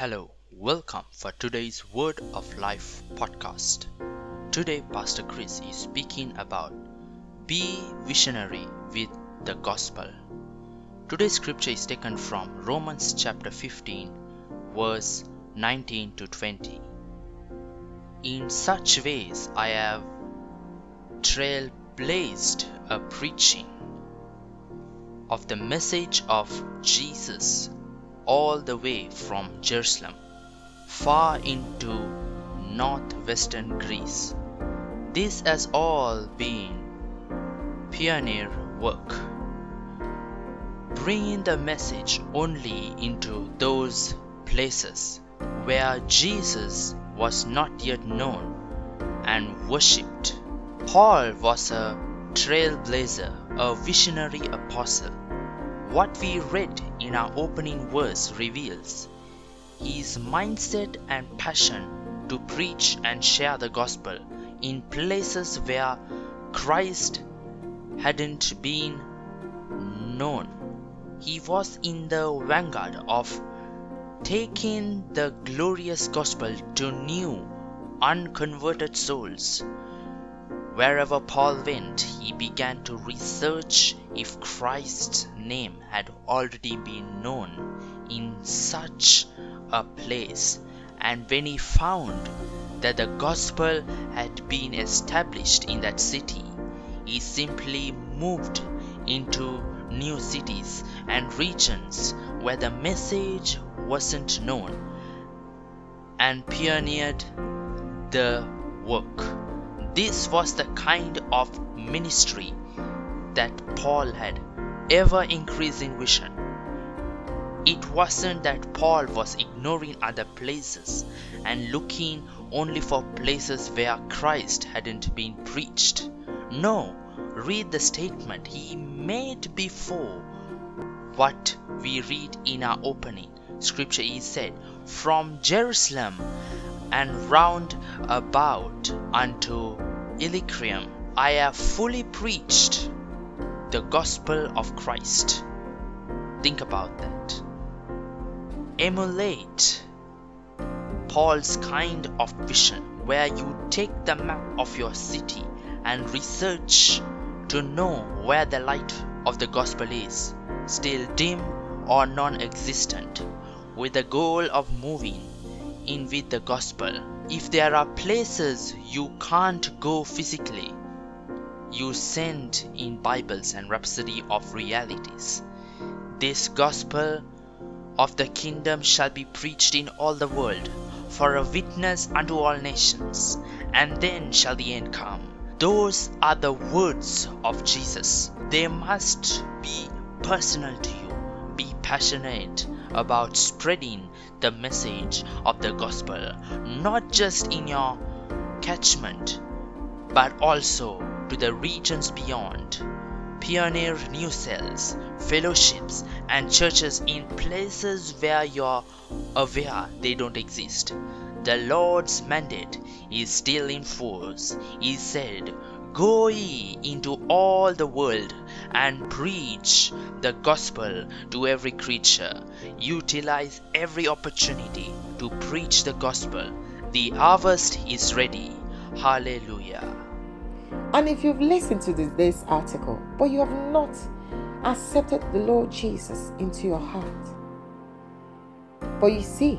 Hello, welcome for today's Word of Life podcast. Today, Pastor Chris is speaking about be visionary with the gospel. Today's scripture is taken from Romans chapter 15, verse 19 to 20. In such ways, I have trailblazed a preaching of the message of Jesus all the way from Jerusalem far into northwestern Greece. This has all been pioneer work, bringing the message only into those places where Jesus was not yet known and worshipped. Paul was a trailblazer, a visionary apostle what we read in our opening verse reveals his mindset and passion to preach and share the gospel in places where Christ hadn't been known. He was in the vanguard of taking the glorious gospel to new, unconverted souls. Wherever Paul went, he began to research if Christ's name had already been known in such a place, and when he found that the gospel had been established in that city, he simply moved into new cities and regions where the message wasn't known and pioneered the work. This was the kind of ministry that Paul had ever increasing vision. It wasn't that Paul was ignoring other places and looking only for places where Christ hadn't been preached. No, read the statement he made before what we read in our opening. Scripture is said, From Jerusalem and round about unto Illyricum, I have fully preached the gospel of Christ. Think about that. Emulate Paul's kind of vision where you take the map of your city and research to know where the light of the gospel is, still dim or non existent, with the goal of moving in with the gospel. If there are places you can't go physically, you send in Bibles and Rhapsody of Realities. This gospel of the kingdom shall be preached in all the world for a witness unto all nations, and then shall the end come. Those are the words of Jesus. They must be personal to you. Be passionate about spreading the message of the gospel, not just in your catchment, but also to the regions beyond. Pioneer new cells, fellowships, and churches in places where you're aware they don't exist. The Lord's mandate is still in force. He said, Go ye into all the world and preach the gospel to every creature. Utilize every opportunity to preach the gospel. The harvest is ready. Hallelujah. And if you've listened to this article, but you have not accepted the Lord Jesus into your heart, but you see,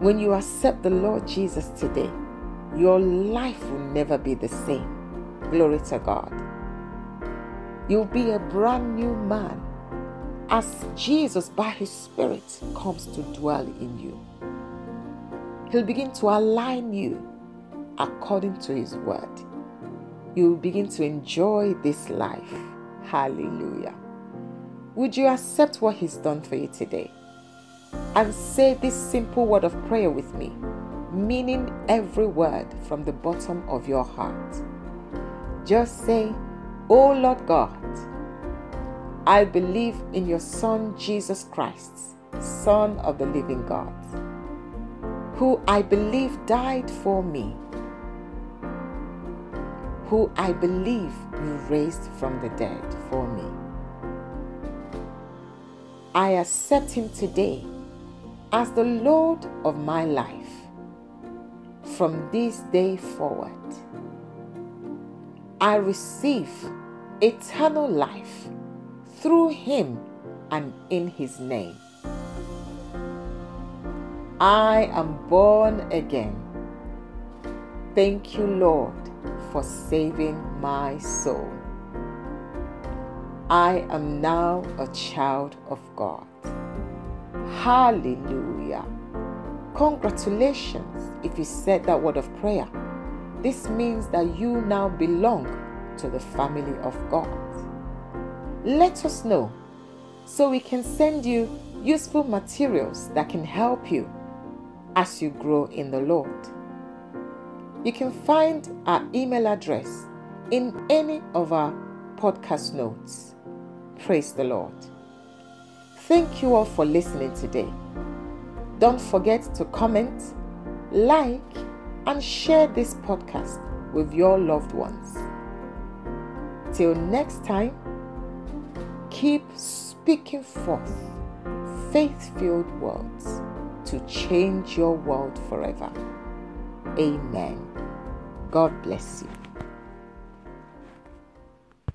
when you accept the Lord Jesus today, your life will never be the same. Glory to God. You'll be a brand new man as Jesus, by His Spirit, comes to dwell in you. He'll begin to align you according to His word. You'll begin to enjoy this life. Hallelujah. Would you accept what He's done for you today? And say this simple word of prayer with me, meaning every word from the bottom of your heart. Just say, Oh Lord God, I believe in your Son Jesus Christ, Son of the living God, who I believe died for me, who I believe you raised from the dead for me. I accept him today as the Lord of my life from this day forward. I receive eternal life through Him and in His name. I am born again. Thank you, Lord, for saving my soul. I am now a child of God. Hallelujah. Congratulations if you said that word of prayer. This means that you now belong to the family of God. Let us know so we can send you useful materials that can help you as you grow in the Lord. You can find our email address in any of our podcast notes. Praise the Lord. Thank you all for listening today. Don't forget to comment, like, and share this podcast with your loved ones. Till next time, keep speaking forth faith filled words to change your world forever. Amen. God bless you.